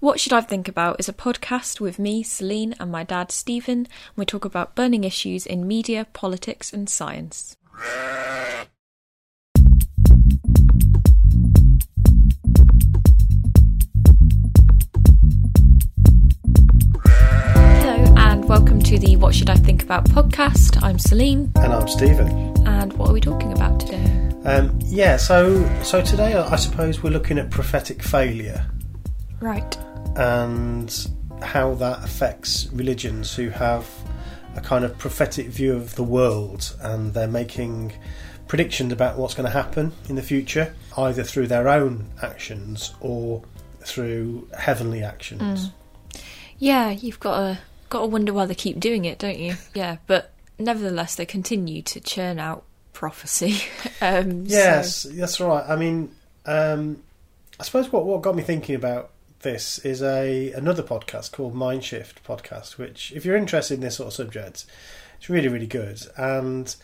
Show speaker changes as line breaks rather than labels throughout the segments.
What Should I Think About is a podcast with me, Celine, and my dad, Stephen. We talk about burning issues in media, politics, and science. Hello, and welcome to the What Should I Think About podcast. I'm Celine,
And I'm Stephen.
and what are we talking about today?
Um, yeah, so so today I suppose we're looking at prophetic failure
Right.
And how that affects religions who have a kind of prophetic view of the world and they're making predictions about what's going to happen in the future, either through their own actions or through heavenly actions.
Yeah, you've got to got to wonder why they keep doing it, don't you? Yeah, but nevertheless, they continue to churn out prophecy. um,
Yes,
so-
that's right. I mean, um, I suppose what what got me thinking about this is a another podcast called Mindshift podcast, which, if you're interested in this sort of subject, it's really really good. And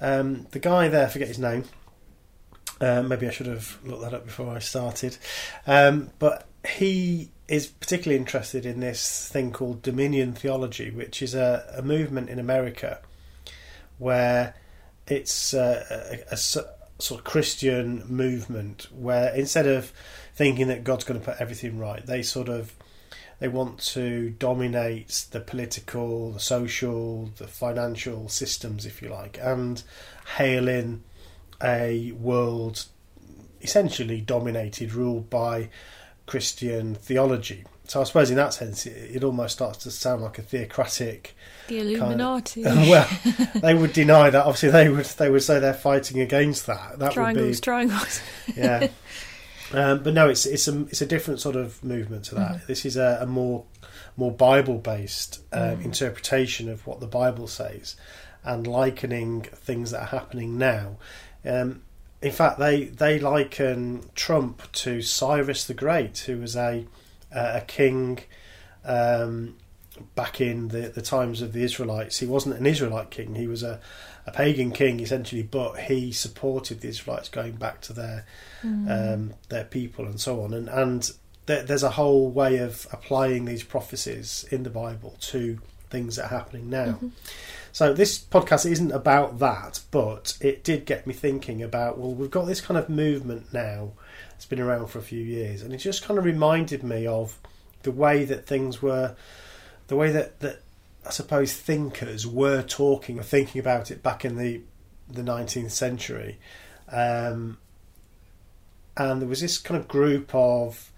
um, the guy there, I forget his name. Uh, maybe I should have looked that up before I started. Um, but he is particularly interested in this thing called Dominion theology, which is a, a movement in America where it's uh, a, a sort of Christian movement where instead of thinking that God's going to put everything right, they sort of they want to dominate the political, the social, the financial systems, if you like, and hail in a world essentially dominated, ruled by Christian theology. So I suppose in that sense, it, it almost starts to sound like a theocratic
the Illuminati,
well, they would deny that. Obviously, they would they would say they're fighting against that. That
triangles,
would
triangles.
be yeah. Um, but no, it's it's a it's a different sort of movement to that. This is a, a more more Bible based um, interpretation of what the Bible says, and likening things that are happening now. Um, in fact, they they liken Trump to Cyrus the Great, who was a a king. Um, back in the, the times of the Israelites. He wasn't an Israelite king, he was a, a pagan king essentially, but he supported the Israelites going back to their um, their people and so on. And, and there, there's a whole way of applying these prophecies in the Bible to things that are happening now. So this podcast isn't about that, but it did get me thinking about well, we've got this kind of movement now. It's been around for a few years, and it just kind of reminded me of the way that things were the way that, that I suppose thinkers were talking or thinking about it back in the the 19th century. Um, and there was this kind of group of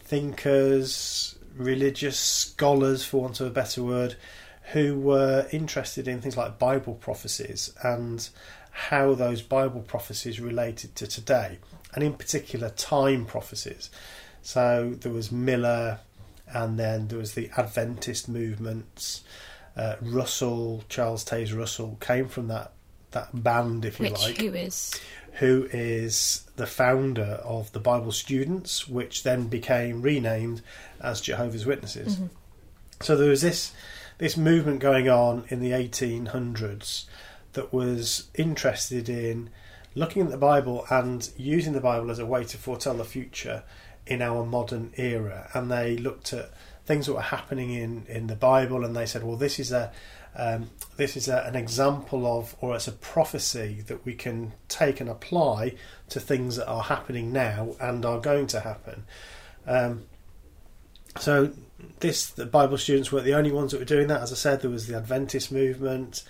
thinkers, religious scholars, for want of a better word, who were interested in things like Bible prophecies and how those Bible prophecies related to today, and in particular, time prophecies. So there was Miller, and then there was the Adventist movements. Uh, Russell, Charles Taze Russell, came from that that band, if you
Which
like,
who is?
who is the founder of the Bible Students, which then became renamed as Jehovah's Witnesses. So there was this this movement going on in the 1800s that was interested in looking at the Bible and using the Bible as a way to foretell the future in our modern era. And they looked at things that were happening in, in the Bible and they said, well, this is a um, this is a, an example of, or it's a prophecy that we can take and apply to things that are happening now and are going to happen. Um, so this the Bible students weren't the only ones that were doing that. As I said, there was the Adventist movement.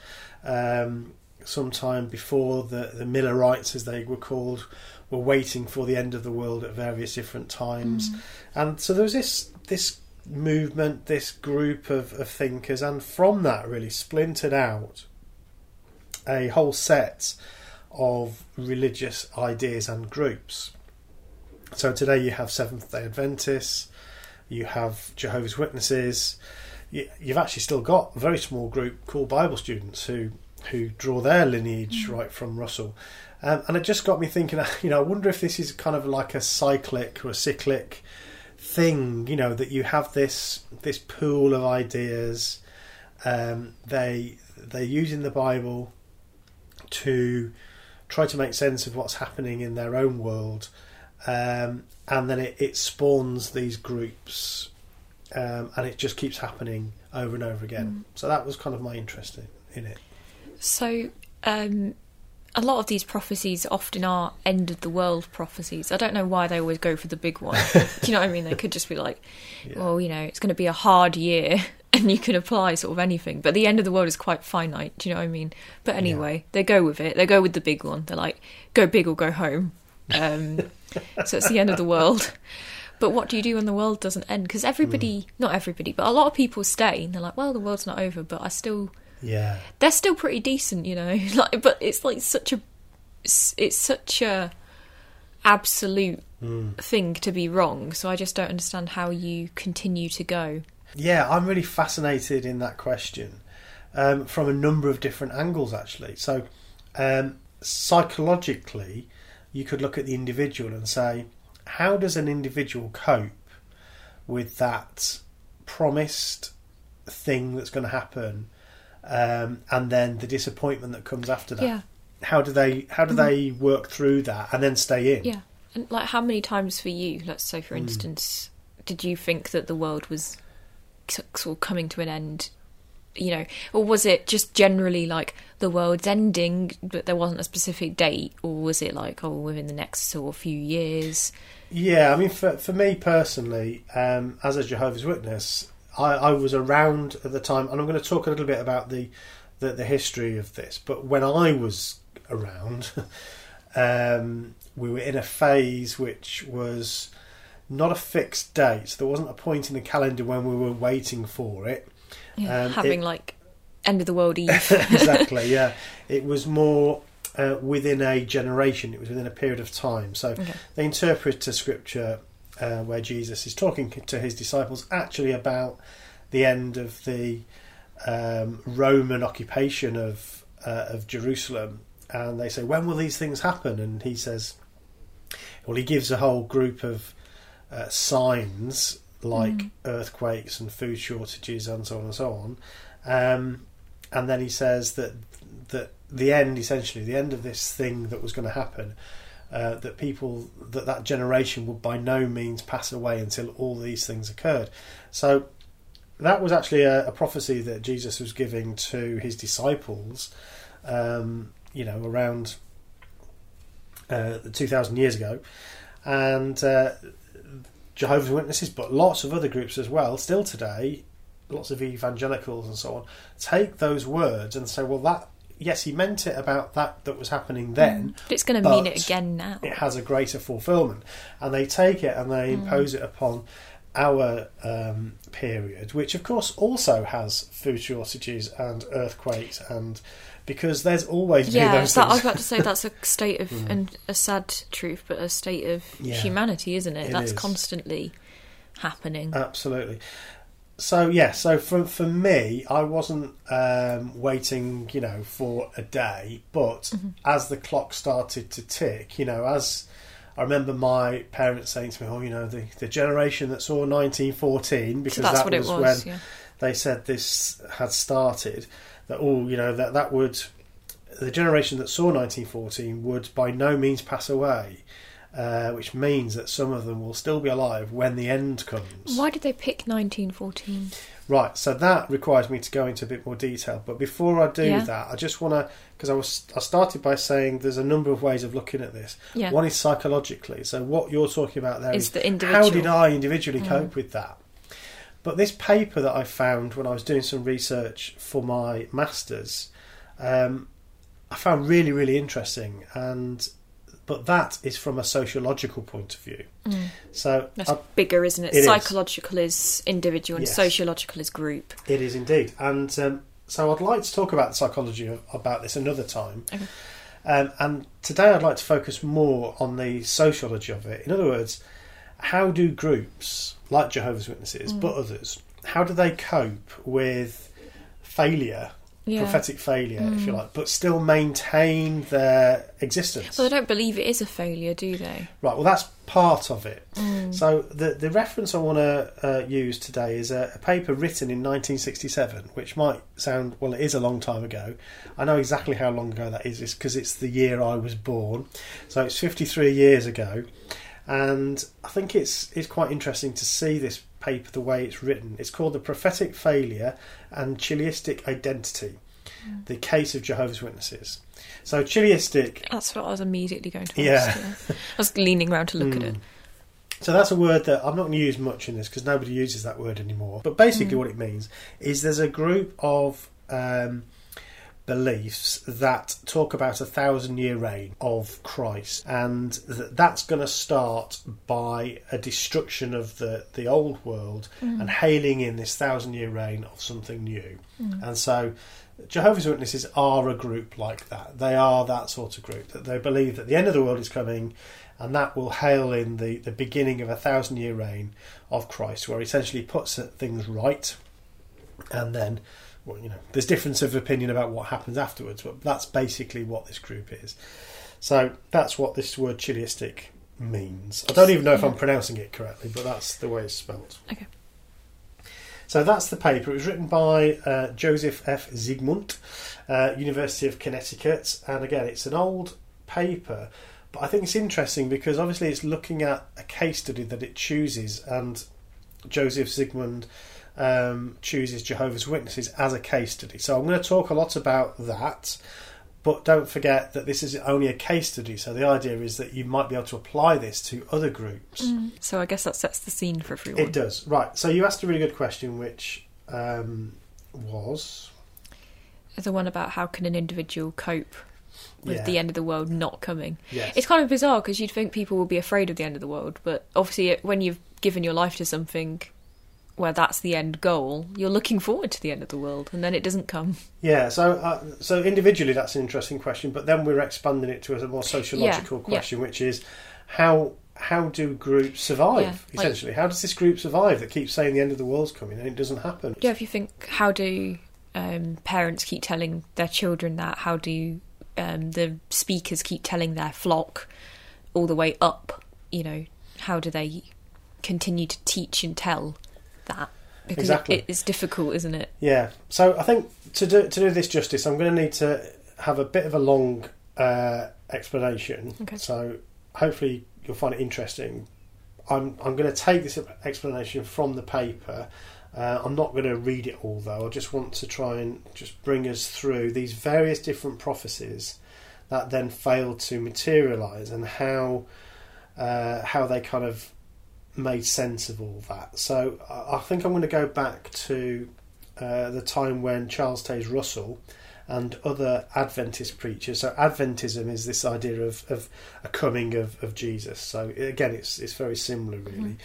Um, sometime before the the Millerites, as they were called, were waiting for the end of the world at various different times, mm. and so there was this this movement, this group of, of thinkers, and from that really splintered out a whole set of religious ideas and groups. So today you have Seventh Day Adventists, you have Jehovah's Witnesses. You, you've actually still got a very small group called Bible students who who draw their lineage mm. right from Russell. Um, and it just got me thinking. You know, I wonder if this is kind of like a cyclic or a cyclic thing. You know, that you have this this pool of ideas. Um, they they're using the Bible to try to make sense of what's happening in their own world, um, and then it, it spawns these groups um, and it just keeps happening over and over again. So that was kind of my interest in, in it.
So, um, a lot of these prophecies often are end of the world prophecies. I don't know why they always go for the big one. Do you know what I mean? They could just be like,
Yeah.
well, you know, it's going to be a hard year and you can apply sort of anything. But the end of the world is quite finite. Do you know what I mean? But anyway, they go with it. They go with the big one. They're like, go big or go home. Um, so it's the end of the world. But what do you do when the world doesn't end? Because everybody, not everybody, but a lot of people stay and they're like, well, the world's not over, but I still
Yeah,
they're still pretty decent, you know. Like, but it's like such a, it's, it's such a absolute thing to be wrong. So I just don't understand how you continue to go.
yeah. I'm really fascinated in that question um, from a number of different angles, actually. So, um, psychologically, you could look at the individual and say, how does an individual cope with that promised thing that's going to happen, um, and then the disappointment that comes after that?
Yeah,
How do they how do they work through that and then stay in?
yeah. And like, how many times for you? Let's say, for instance, did you think that the world was sort of coming to an end? You know, or was it just generally like the world's ending, but there wasn't a specific date, or was it like oh, within the next sort of few years?
Yeah, I mean, for for me personally, um, as a Jehovah's Witness, I, I was around at the time, and I'm going to talk a little bit about the the, the history of this. But when I was around, um, we were in a phase which was not a fixed date. So there wasn't a point in the calendar when we were waiting for it.
Yeah,
Um,
having
it-
like end of the world eve.
exactly, yeah. It was more uh, within a generation, it was within a period of time. So
Okay.
they interpret a scripture uh, where Jesus is talking to his disciples actually about the end of the um, Roman occupation of, uh, of Jerusalem. And they say, When will these things happen? And he says, Well, he gives a whole group of uh, signs like earthquakes and food shortages and so on and so on. Um, and then he says that that the end, essentially, the end of this thing that was going to happen, uh, that people that that generation would by no means pass away until all these things occurred. So that was actually a, a prophecy that Jesus was giving to his disciples. Um, you know, around uh, two thousand years ago, and uh, Jehovah's Witnesses, but lots of other groups as well, still today, lots of evangelicals and so on, take those words and say, well, that yes, he meant it about that that was happening then. Mm.
But it's going to mean it again now.
It has a greater fulfillment, and they take it and they mm. impose it upon our um, period, which of course also has food shortages and earthquakes, and because there's always been
Yeah,
those
that, I was about to say that's a state of mm. and a sad truth, but a state of
Yeah.
humanity, isn't it?
It
that's
is.
constantly happening.
Absolutely. So yeah, so for for me, I wasn't um, waiting, you know, for a day, but
Mm-hmm.
as the clock started to tick, you know, as I remember my parents saying to me, "Oh, you know, the the generation that saw 1914, because
so that's
that
what it
was,
was.
when
yeah.
they said this had started, that all, you know, that that would the generation that saw 1914 would by no means pass away." Uh, which means that some of them will still be alive when the end comes.
Why did they pick 1914?
Right, so that requires me to go into a bit more detail. But before I do
Yeah.
that, I just want to because I was I started by saying there's a number of ways of looking at this.
Yeah.
One is psychologically. So what you're talking about there
Is
is
the
how did I individually
Mm.
cope with that? But this paper that I found when I was doing some research for my masters, um, I found really really interesting and. But that is from a sociological point of view.
Mm.
So
That's
I
bigger, isn't it?
It is.
Psychological is individual and
Yes.
sociological is group.
It is indeed, and um, so I'd like to talk about the psychology about this another time.
Okay.
Um, and today I'd like to focus more on the sociology of it. In other words, how do groups like Jehovah's Witnesses,
Mm.
but others, how do they cope with failure,
Yeah.
prophetic failure, if you
Mm.
like, but still maintain their existence?
Well, they don't believe it is a failure, do they?
Right, well, that's part of it.
Mm.
So the the reference I want to uh, use today is a, a paper written in 1967, which might sound well, it is a long time ago. I know exactly how long ago that is. It's because it's the year I was born, so it's 53 years ago, and I think it's it's quite interesting to see this paper the way it's written. It's called The Prophetic Failure and Chiliastic Identity mm. The Case of Jehovah's Witnesses. So, chiliastic,
That's what I was immediately going to
Yeah.
ask. Yeah. I was leaning around to look at it. Mm.
so that's a word that I'm not going to use much in this because nobody uses that word anymore. But basically, mm. what it means is there's a group of um, beliefs that talk about a thousand year reign of Christ, and th- that's going to start by a destruction of the, the old world mm. and hailing in this thousand year reign of something new. Mm. And so Jehovah's Witnesses are a group like that. They are that sort of group that they believe that the end of the world is coming and that will hail in the, the beginning of a thousand year reign of Christ, where he essentially puts things right and then well, you know, there's difference of opinion about what happens afterwards, but that's basically what this group is. So that's what this word chiliastic means. I don't even know if I'm pronouncing it correctly, but that's the way it's spelled.
Okay.
So that's the paper. It was written by uh, Joseph F. Zygmunt, uh, University of Connecticut, and again, it's an old paper, but I think it's interesting because obviously it's looking at a case study that it chooses, and Joseph Zygmunt um, chooses Jehovah's Witnesses as a case study. So I'm going to talk a lot about that, but don't forget that this is only a case study. So the idea is that you might be able to apply this to other groups.
So I guess that sets the scene for everyone.
It does, right. So you asked a really good question, which um, was.
The one about how can an individual cope with
Yeah.
the end of the world not coming.
Yes.
It's kind of bizarre because you'd think people would be afraid of the end of the world, but obviously, it- when you've given your life to something where that's the end goal, you're looking forward to the end of the world, and then it doesn't come.
Yeah, so uh, so individually that's an interesting question, but then we're expanding it to a more sociological
Yeah, yeah.
question, which is how how do groups survive?
Yeah, like-
essentially, how does this group survive that keeps saying the end of the world's coming and it doesn't happen?
Yeah, if you think, how do um, parents keep telling their children that? How do um, the speakers keep telling their flock all the way up? You know, how do they continue to teach and tell that? Because
Exactly.
it, it's difficult, isn't it?
Yeah. So I think to do to do this justice, I'm going to need to have a bit of a long uh, explanation.
Okay.
So hopefully you'll find it interesting. I'm I'm going to take this explanation from the paper. Uh, I'm not going to read it all though. I just want to try and just bring us through these various different prophecies that then failed to materialize and how uh, how they kind of made sense of all that. So I think I'm going to go back to uh, the time when Charles Taze Russell and other Adventist preachers. So Adventism is this idea of, of a coming of, of Jesus. So again, it's it's very similar, really.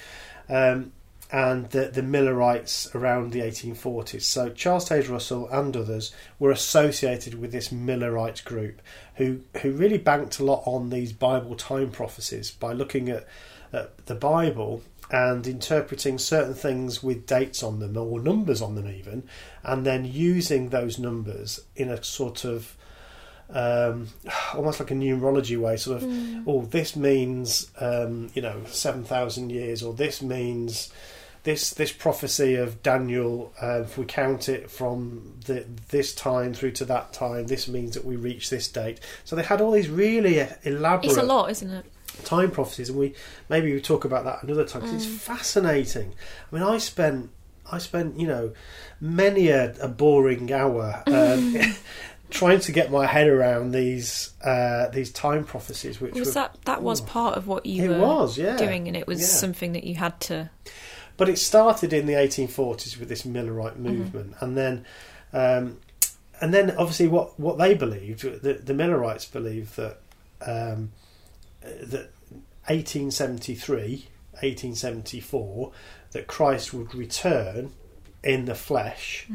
Um, and the, the Millerites around the 1840s. So Charles Taze Russell and others were associated with this Millerite group, who who really banked a lot on these Bible time prophecies by looking at, at the Bible and interpreting certain things with dates on them or numbers on them even, and then using those numbers in a sort of um, almost like a numerology way, sort of, oh, this means um, you know seven thousand years, or this means this this prophecy of Daniel. Uh, if we count it from the, this time through to that time, this means that we reach this date. So they had all these really elaborate
It's a lot, isn't it?
Time prophecies, and we maybe we talk about that another time 'cause it's fascinating. I mean, I spent I spent you know many a, a boring hour um, trying to get my head around these uh, these time prophecies. Which
Was
were,
that that was part of what you
It
were
was, yeah.
doing, and it was
Yeah.
something that you had to.
But it started in the 1840s with this Millerite movement, and then, um, and then obviously what, what they believed, the, the Millerites believed that um, that 1873, 1874, that Christ would return in the flesh,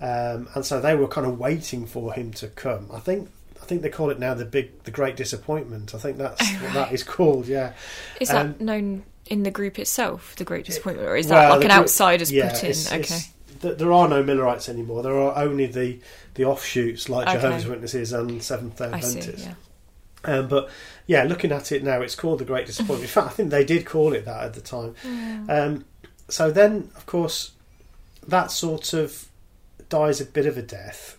um, and so they were kind of waiting for him to come. I think. I think they call it now the big, the great disappointment. I think that's what that is called. Yeah,
Is
Um,
that known in the group itself, the Great Disappointment, or is
Well,
that like an
group-
outsider's
yeah,
put in?
it's-
okay.
it's- there are no Millerites anymore. There are only the the offshoots like
Okay.
Jehovah's Witnesses and Seventh Day. Adventists.
Yeah.
Um, but yeah, looking at it now, it's called the Great Disappointment. In fact, I think they did call it that at the time. Um, so then, of course, that sort of dies a bit of a death.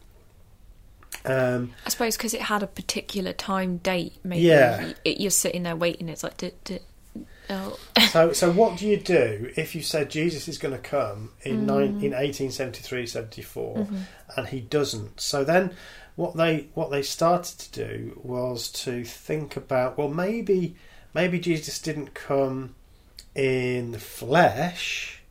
Um,
I suppose because it had a particular time date. Maybe
Yeah.
it, you're sitting there waiting. It's like, d- d- Oh,
So, so what do you do if you said Jesus is going to come in nine, in 1873, 74, and he doesn't? So then, what they what they started to do was to think about well, maybe maybe Jesus didn't come in the flesh,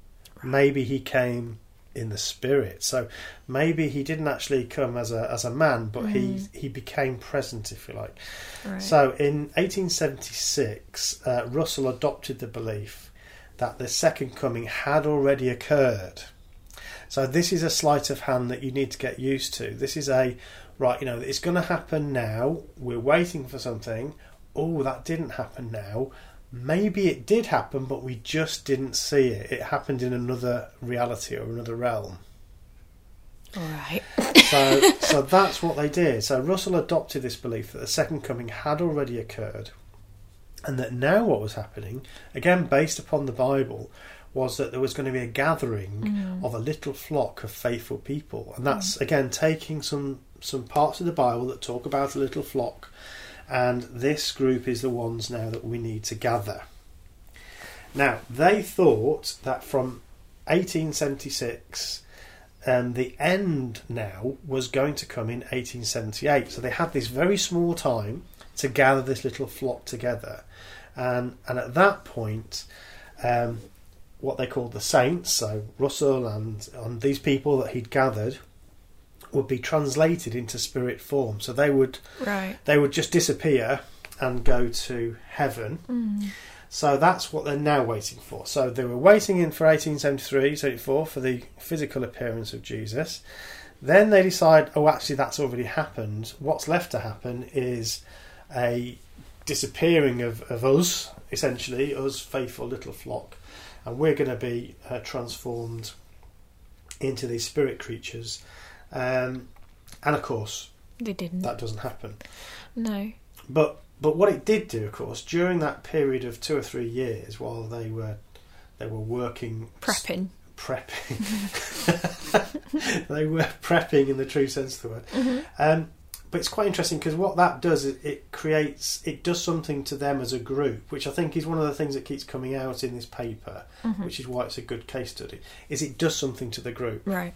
maybe he came in the spirit. So maybe he didn't actually come as a as a man, but he he became present, if you like.
right.
So in 1876, uh, Russell adopted the belief that the second coming had already occurred. So this is a sleight of hand that you need to get used to. This is a right, you know, it's going to happen now. We're waiting for something. Oh, that didn't happen now. Maybe it did happen, but we just didn't see it. It happened in another reality or another realm.
All right.
So, so that's what they did. So Russell adopted this belief that the second coming had already occurred, and that now what was happening, again based upon the Bible, was that there was going to be a gathering mm. of a little flock of faithful people, and mm. that's again taking some some parts of the Bible that talk about a little flock, and this group is the ones now that we need to gather. Now they thought that from 1876 and the end now was going to come in 1878. So they had this very small time to gather this little flock together, and and at that point, um, what they called the saints, so Russell and and these people that he'd gathered, would be translated into spirit form. So they would
Right.
they would just disappear and go to heaven.
Mm.
So that's what they're now waiting for. So they were waiting in for 1873, 74 for the physical appearance of Jesus. Then they decide, oh, actually, that's already happened. What's left to happen is a disappearing of, of us, essentially, us faithful little flock, and we're going to be uh, transformed into these spirit creatures. Um, and of course,
They didn't.
that doesn't happen.
no.
But but what it did do, of course, during that period of two or three years while they were they were working
Prepping.
prepping, they were prepping in the true sense of the word.
Mm-hmm.
Um, but it's quite interesting because what that does is it creates it does something to them as a group, which I think is one of the things that keeps coming out in this paper,
Mm-hmm.
which is why it's a good case study. Is it does something to the group.
Right.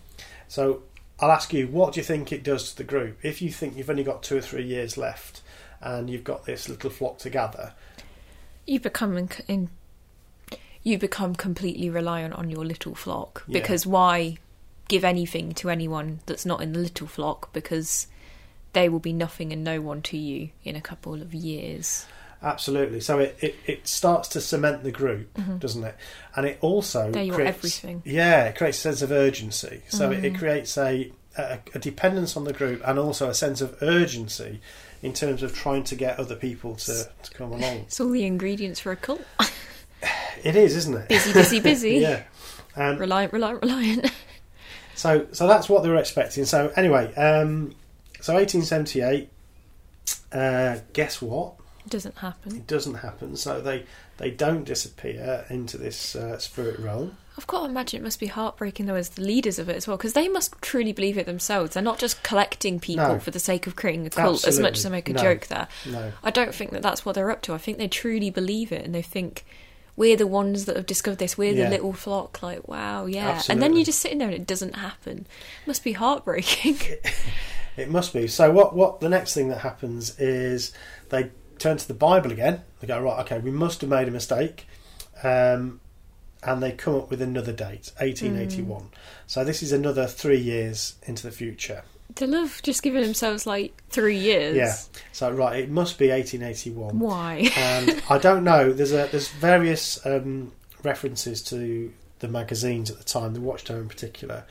So I'll ask you, what do you think it does to the group? If you think you've only got two or three years left, and you've got this little flock to gather,
You become in, in you become completely reliant on your little flock
Yeah.
because why give anything to anyone that's not in the little flock because they will be nothing and no one to you in a couple of years.
Absolutely. So it, it, it starts to cement the group, doesn't it? And it also
Mm-hmm.
Creates,
everything.
Yeah, it creates a sense of urgency. So it, it
Mm.
creates a, a a dependence on the group and also a sense of urgency in terms of trying to get other people to, to come along.
It's all the ingredients for a cult.
It is, isn't it?
busy, busy, busy.
yeah. Um,
Reliant, reliant, reliant.
So, so that's what they were expecting. So, anyway, um, so 1878. Uh, guess what?
Doesn't happen.
It doesn't happen. So they they don't disappear into this uh, spirit realm.
I've got to imagine it must be heartbreaking though as the leaders of it as well, because they must truly believe it themselves. They're not just collecting people
No.
for the sake of creating a cult, as much as
Absolutely.
make a
No.
joke there.
No,
I don't think that that's what they're up to. I think they truly believe it, and they think we're the ones that have discovered this. We're
Yeah.
the little flock. Like, wow, yeah. And then you're just sitting there and it doesn't happen. It must be heartbreaking.
it must be. So what? What the next thing that happens is they turn to the Bible again. They go right. Okay, we must have made a mistake. Um, and they come up with another date, 1881. So this is another three years into the future.
they love just giving themselves like three years.
Yeah. So right, it must be 1881.
Why?
and I don't know. There's a there's various um, references to the magazines at the time, the Watchtower in particular.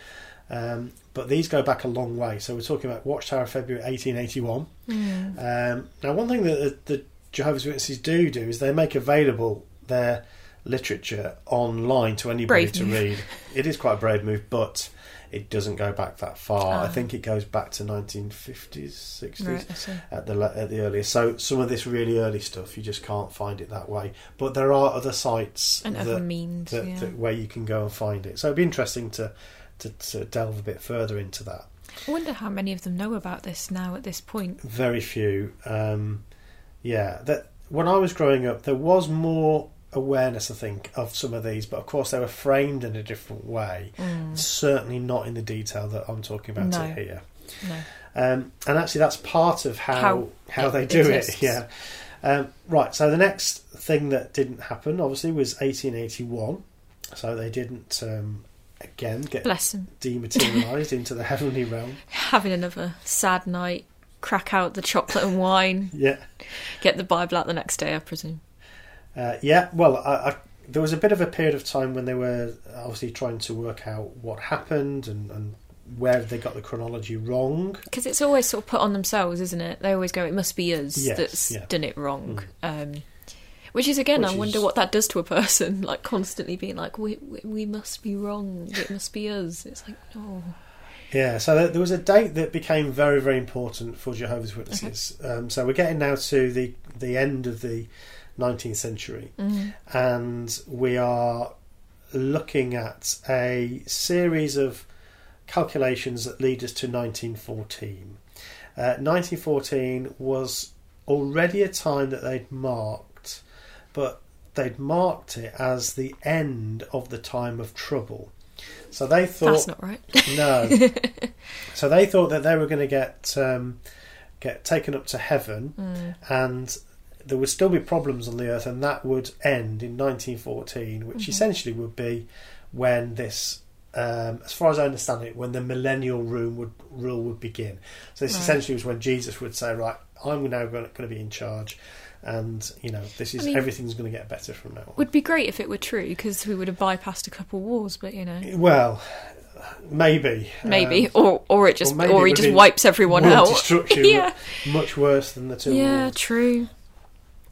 Um, but these go back a long way. So we're talking about Watchtower February 1881.
Mm.
Um, now, one thing that the, the Jehovah's Witnesses do do is they make available their literature online to anybody
Brave
to
move.
read. It is quite a brave move, but it doesn't go back that far. I
Ah.
think it goes back to 1950s, 60s
Right,
at the at the earliest. So some of this really early stuff you just can't find it that way. But there are other sites
And
that,
other means,
that,
yeah.
that where you can go and find it. So it'd be interesting to, to to delve a bit further into that.
I wonder how many of them know about this now at this point.
Very few. Um, yeah, that when I was growing up, there was more awareness, I think, of some of these, but of course they were framed in a different way. Certainly not in the detail that I'm talking about
No.
here.
No.
Um, and actually, that's part of how
How
how, they do
exists.
it. Yeah. Um, right. So the next thing that didn't happen, obviously, was 1881. So they didn't um, again get
Bless him.
dematerialized into the heavenly realm.
Having another sad night. Crack out the chocolate and wine.
Yeah.
Get the Bible out the next day, I presume.
Uh, yeah, well, I, I, there was a bit of a period of time when they were obviously trying to work out what happened and, and where they got the chronology wrong.
Because it's always sort of put on themselves, isn't it? They always go, it must be us
Yes,
that's
yeah. Mm.
done it wrong. Um, which is, again,
Which
I wonder
is-
what that does to a person, like constantly being like, we, we, we must be wrong, it must be us. It's like, no.
Yeah, so there, was a date that became very, very important for Jehovah's Witnesses. Um, so we're getting now to the the end of the 19th century, and we are looking at a series of calculations that lead us to 1914. Uh, 1914 was already a time that they'd marked, but they'd marked it as the end of the time of trouble. So they thought
That's not right.
no. so they thought that they were going to get um, get taken up to heaven,
Mm.
and there would still be problems on the earth, and that would end in 1914, which
Mm-hmm.
essentially would be when this. Um, as far as I understand it, when the millennial rule would rule would begin. So this
Right.
essentially was when Jesus would say, "Right, I'm now going to be in charge, and you know, this is
I mean-
everything's going to get better from now on."
Would be great if it were true, because we would have bypassed a couple wars, but you know.
Well, maybe,
Maybe,
Um,
or or it just,
or
or he just wipes everyone out.
destruction,
yeah,
much worse than the two
yeah,
wars.
true.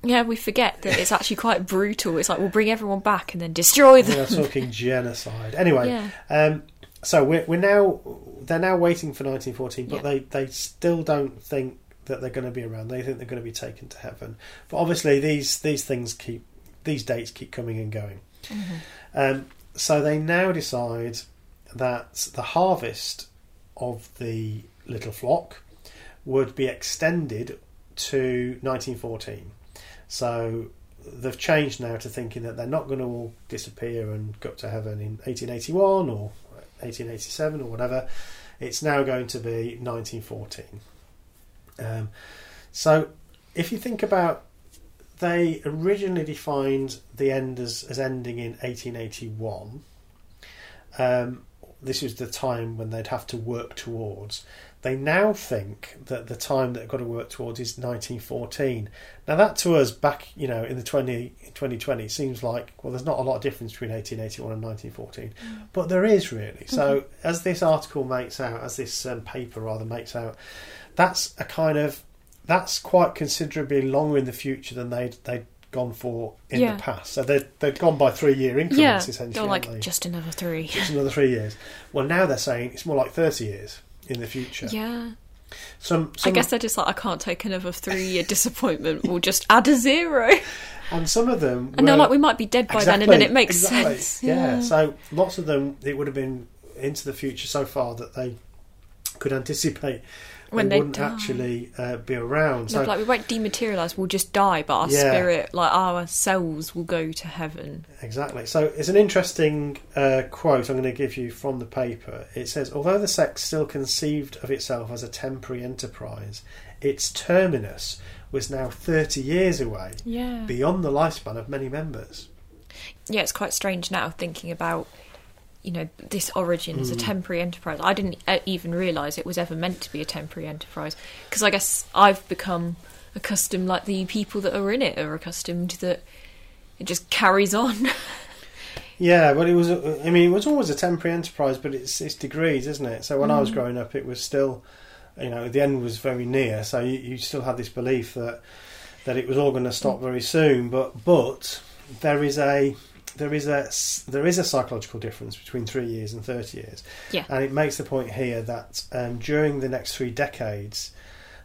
Yeah, we forget that it's actually quite brutal. It's like we'll bring everyone back and then destroy them.
We are
them.
talking genocide. Anyway,
Yeah.
um, so we're, we're now they're now waiting for 1914, but
Yeah.
they they still don't think that they're going to be around. They think they're going to be taken to heaven. But obviously, these these things keep these dates keep coming and going.
Mm-hmm.
Um, so they now decide that the harvest of the little flock would be extended to 1914. So they've changed now to thinking that they're not going to all disappear and go up to heaven in 1881 or 1887 or whatever. It's now going to be 1914. Um, so if you think about they originally defined the end as, as ending in 1881. Um, this was the time when they'd have to work towards. They now think that the time that they've got to work towards is 1914. Now, that to us back, you know, in the 20, 2020 seems like, well, there's not a lot of difference between 1881 and 1914. But there is really. So, as this article makes out, as this um, paper rather makes out, that's a kind of that's quite considerably longer in the future than they'd they'd gone for in
Yeah.
the past. So they'd they'd gone by three year
Yeah,
increments essentially.
they're like
they?
just another three.
Just another three years. Well, now they're saying it's more like thirty years in the future.
Yeah,
Some,
I guess they're just like, I can't take another three-year disappointment. We'll just add a zero,
and some of them
and they're like, we might be dead by then, and then it makes
exactly,
sense.
Yeah. So lots of them, it would have been into the future so far that they could anticipate
When
they,
they
wouldn't
die.
actually uh, be around. So
like we won't dematerialize. We'll just die, but our
Yeah.
spirit, like our souls, will go to heaven.
Exactly. So it's an interesting uh, quote I'm going to give you from the paper. It says, although the sect still conceived of itself as a temporary enterprise, its terminus was now 30 years away,
Yeah,
beyond the lifespan of many members.
yeah. It's quite strange now thinking about, you know, this origin as a
Mm.
temporary enterprise. I didn't uh, even realise it was ever meant to be a temporary enterprise because I guess I've become accustomed, like the people that are in it are accustomed that it just carries on.
Yeah, but it was. I mean, it was always a temporary enterprise, but it's it's degrees, isn't it? So when I was
Mm.
growing up, it was still, you know, the end was very near. So you, you still had this belief that that it was all going to stop very soon. But but there is a there is a there is a psychological difference between three years and thirty years.
Yeah.
and it makes the point here that um, during the next three decades.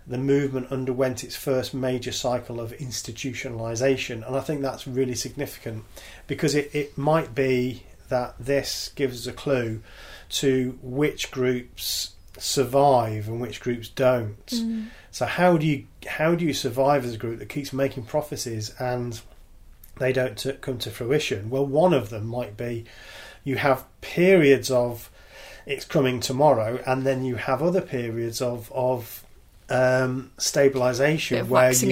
The movement underwent its first major cycle of institutionalization, and I think that's really significant because it, it might be that this gives us a clue to which groups survive and which groups don't.
Mm.
So how do you how do you survive as a group that keeps making prophecies and they don't come to fruition. Well, one of them might be you have periods of it's coming tomorrow, and then you have other periods of of um, stabilization
of
where you,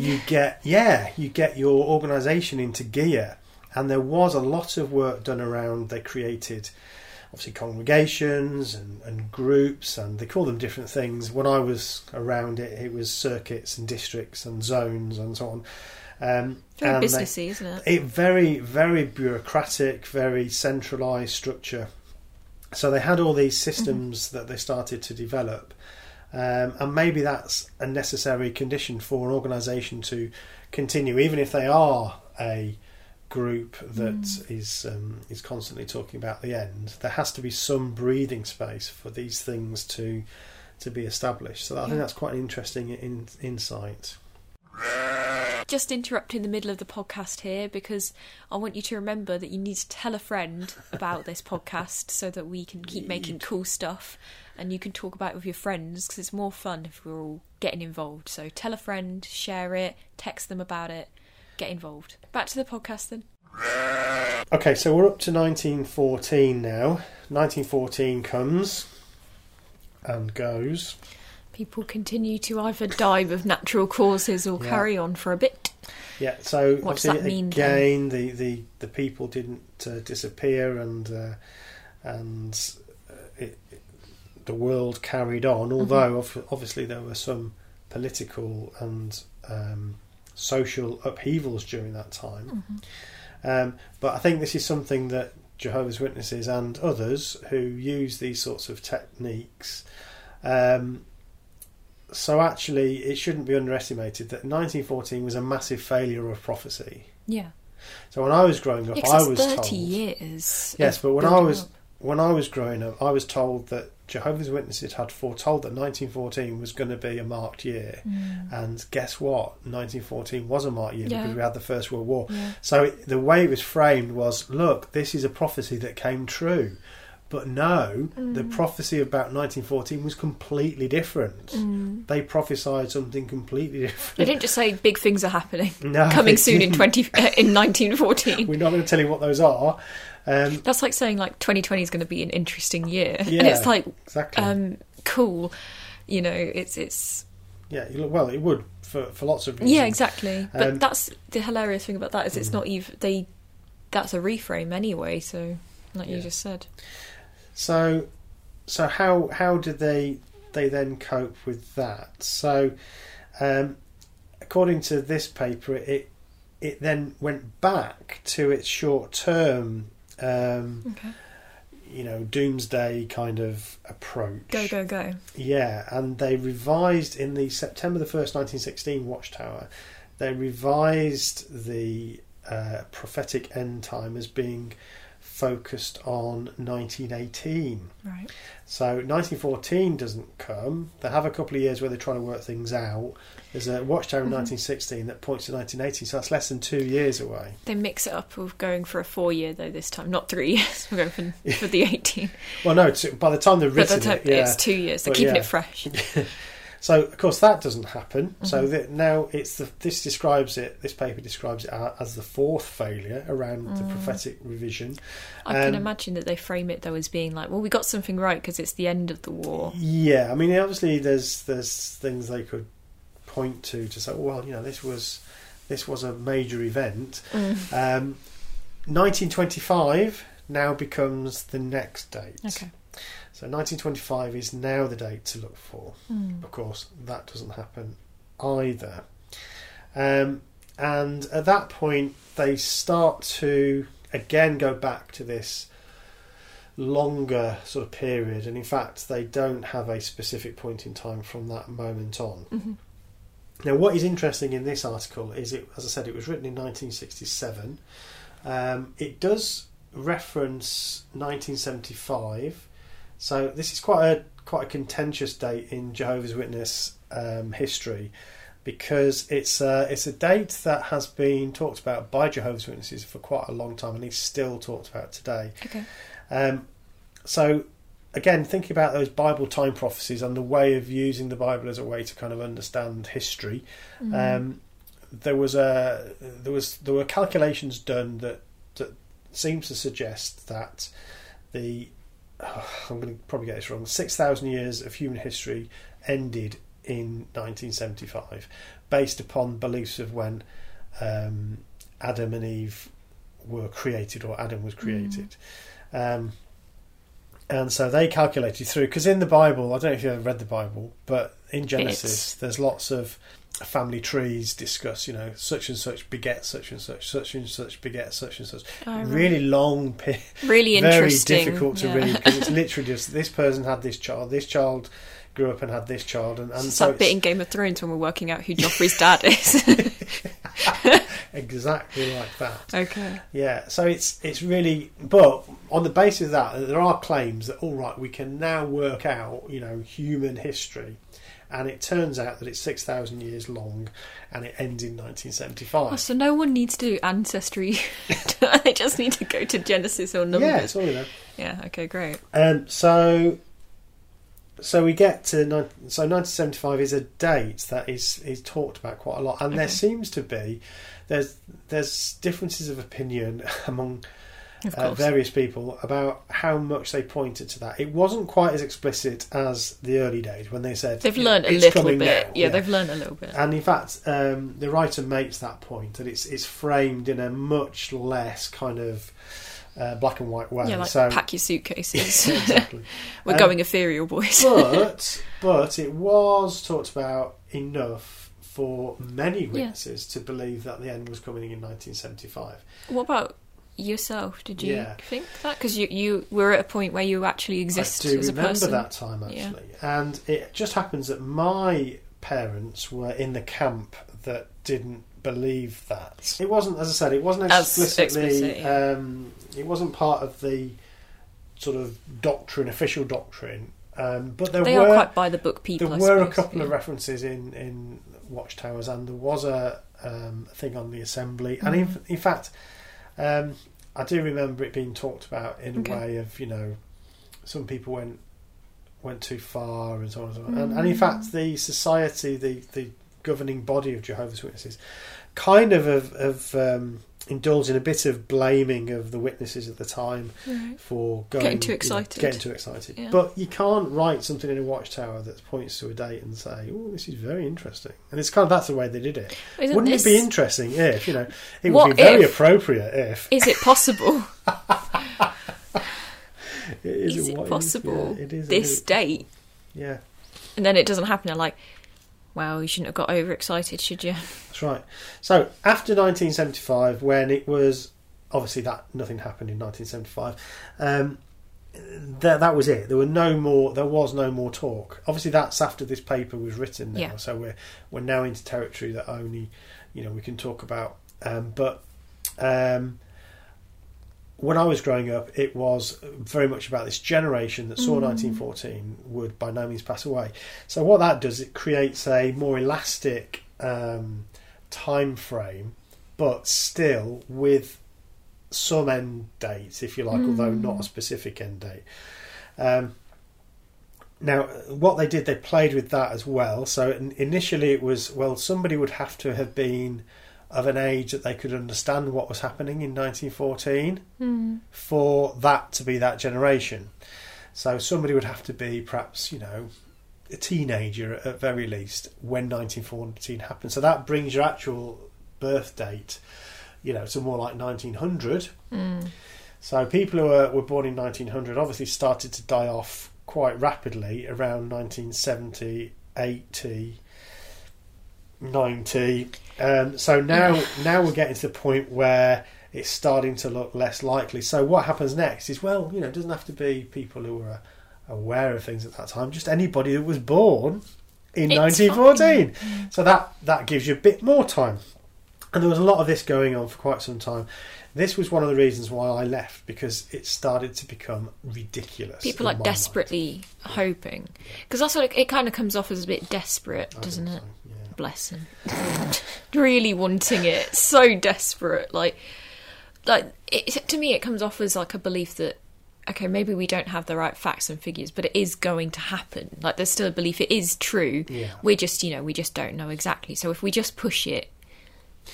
you get yeah you get your organisation into gear, and there was a lot of work done around. They created obviously congregations and, and groups, and they call them different things. When I was around it, it was circuits and districts and zones and so on. Um,
Very
and they-
businessy, isn't it?
it very very bureaucratic very centralized structure. So they had all these systems that they started to develop. Um, and maybe that's a necessary condition for an organization to continue even if they are a group that is um, is constantly talking about the end. There has to be some breathing space for these things to to be established. So I think that's quite an interesting in, insight
Just interrupting the middle of the podcast here because I want you to remember that you need to tell a friend about this podcast so that we can keep making cool stuff and you can talk about it with your friends because it's more fun if we're all getting involved. So tell a friend, share it, text them about it, get involved. Back to the podcast then.
Okay, so we're up to 1914 now. 1914 comes and goes.
People continue to either die of natural causes or
Yeah.
carry on for a bit.
Yeah, so
What does that mean
again, the, the, the people didn't uh, disappear, and uh, and uh, it, it- the world carried on.
Mm-hmm.
Although obviously there were some political and um, social upheavals during that time.
Mm-hmm.
Um, but I think this is something that Jehovah's Witnesses and others who use these sorts of techniques. Um, so actually, it shouldn't be underestimated that 1914 was a massive failure of prophecy.
Yeah.
So when I was growing up,
Yeah,
I was
30
told.
years.
Yes, but when I was
up.
when I was growing up, I was told that Jehovah's Witnesses had foretold that 1914 was going to be a marked year, mm. and guess what? 1914 was a marked year
Yeah.
because we had the First World War.
Yeah.
So it, the way it was framed was, look, this is a prophecy that came true. But no,
Mm.
the prophecy about 1914 was completely different.
Mm.
They prophesied something completely different.
They didn't just say big things are happening.
No,
coming soon in
didn't.
twenty uh, in nineteen fourteen.
We're not going to tell you what those are. Um,
That's like saying like twenty twenty is going to be an interesting year, and it's like
exactly.
um, cool. You know, it's it's
yeah, look- well, it would for, for lots of reasons.
yeah, exactly. But
Um,
that's the hilarious thing about that is it's
Mm.
not even they. That's a reframe anyway. So, like you just said,
So, so how how did they they then cope with that? So, um, according to this paper, it it then went back to its short term, um,
okay,
you know, doomsday kind of approach.
go go go.
Yeah, and they revised in the September the first, nineteen sixteen Watchtower. They revised the uh, prophetic end time as being focused on 1918.
Right.
So 1914 doesn't come. They have a couple of years where they're trying to work things out. There's a Watchtower in
Mhm.
1916 that points to 1918, so that's less than two years away.
They mix it up with going for a four year though this time, not three years. We're going for, for the eighteen.
Well, no, it's, by the time they've
But
written
the time,
it, yeah.
it's two years. They're
But
keeping
yeah.
it fresh.
So of course that doesn't happen. So
Mhm.
that now it's the this describes it. This paper describes it as the fourth failure around the
Mm.
prophetic revision.
I can
Um,
imagine that they frame it though as being like, well, we got something right because it's the end of the war.
Yeah, I mean obviously there's there's things they could point to to say, well, you know, this was this was a major event. Um, 1925 now becomes the next date.
Okay.
So 1925 is now the date to look for.
Mm.
Of course, that doesn't happen either. Um, and at that point, they start to again go back to this longer sort of period. And in fact, they don't have a specific point in time from that moment on.
Mhm.
Now, what is interesting in this article is it, as I said, it was written in 1967. Um, it does reference 1975, so this is quite a quite a contentious date in Jehovah's Witness um, history because it's a, it's a date that has been talked about by Jehovah's Witnesses for quite a long time and is still talked about today.
Okay.
Um, so, again, thinking about those Bible time prophecies and the way of using the Bible as a way to kind of understand history,
Mm.
um, there was a there was there were calculations done that that seems to suggest that the oh, I'm going to probably get this wrong. Six thousand years of human history ended in 1975, based upon beliefs of when um, Adam and Eve were created, or Adam was created. Um, and so they calculated through because in the Bible, I don't know if you ever read the Bible, but in Genesis,
Bits.
there's lots of family trees discuss. You know, such and such beget such and such, such and such beget such and such.
Oh, right.
Really long,
really
very
interesting.
difficult to
yeah.
read because it's literally just this person had this child, this child grew up and had this child, and, and
It's
so
that bit in Game of Thrones when we're working out who Joffrey's dad is.
exactly like that.
okay.
Yeah, so it's it's really, but on the basis of that, there are claims that all right, we can now work out, you know, human history, and it turns out that it's six thousand years long, and it ends in nineteen seventy
Oh,
five.
so no one needs to do ancestry. they just need to go to Genesis or numbers.
Yeah, it's all you know.
Yeah, okay, great.
Um, so, so we get to so 1975 is a date that is is talked about quite a lot, and there seems to be there's there's differences of opinion among uh, various people about how much they pointed to that. It wasn't quite as explicit as the early days when they said
they've learned a little bit.
now,"
Yeah, they've learned a little bit.
and in fact, um, the writer makes that point that it's it's framed in a much less kind of uh, black and white way.
yeah, like
so
pack your suitcases.
exactly.
we're
Um,
going ethereal, boys.
but but it was talked about enough for many witnesses to believe that the end was coming in 1975.
what about yourself? Did you
Yeah.
think that? Because you you were at a point where you actually exist
I do
as a person.
remember that time
Yeah.
actually, and it just happens that my parents were in the camp that didn't believe that. It wasn't, as I said, it wasn't explicitly.
explicit, yeah.
um, it wasn't part of the sort of doctrine, official doctrine. Um, but there
they
were
quite by the book people.
there
I
were a couple
yeah.
of references in in Watchtowers, and there was a um, thing on the assembly, and in,
Mm.
in fact, um, I do remember it being talked about in
Okay.
a way of you know, some people went went too far and so on and so on, and, and in fact, the society, the the governing body of Jehovah's Witnesses, kind of have, have um, indulged in a bit of blaming of the witnesses at the time
Right.
for going,
Getting too
you know,
excited.
getting too excited.
Yeah.
But you can't write something in a watchtower that points to a date and say, "Oh, this is very interesting." And it's kind of that's the way they did it.
Isn't
Wouldn't
this,
it be interesting if you know? It
What
would be very
if-
appropriate if
Is it possible?
it is,
is it possible?
yeah, it is.
this
is.
date,
yeah,
and then it doesn't happen. They're like, "Well, you shouldn't have got overexcited, should you?"
That's right. So after 1975, when it was obviously that nothing happened in 1975. Um, that that was it. There were no more. There was no more talk. Obviously, that's after this paper was written now.
Yeah.
So we're we're now into territory that only you know we can talk about. Um, but um, when I was growing up, it was very much about this generation that saw 1914 would by no means pass away. So what that does, it creates a more elastic um, time frame, but still with some end dates, if you like, although not a specific end date. Um, now, what they did, they played with that as well. So initially, it was well, somebody would have to have been of an age that they could understand what was happening in 1914
Hmm.
for that to be that generation. So somebody would have to be perhaps, you know, a teenager at very least when 1914 happened. So that brings your actual birth date, you know, to more like 1900.
Mm.
So people who were, were born in 1900 obviously started to die off quite rapidly around 1970, 80, 90. Um, so now, now we're getting to the point where it's starting to look less likely. So what happens next is, well, you know, it doesn't have to be people who were aware of things at that time, just anybody that was born in
It's
1914. Mm. So that that gives you a bit more time. And there was a lot of this going on for quite some time. This was one of the reasons why I left because it started to become ridiculous.
People like
my mind.
desperately hoping because that's what it, it kind of comes off as a bit desperate,
I
doesn't it?
so, yeah.
Bless him. really wanting it, so desperate. Like, like it, to me, it comes off as like a belief that okay, maybe we don't have the right facts and figures, but it is going to happen. Like, there's still a belief it is true.
Yeah.
We just, you know, we just don't know exactly. So if we just push it,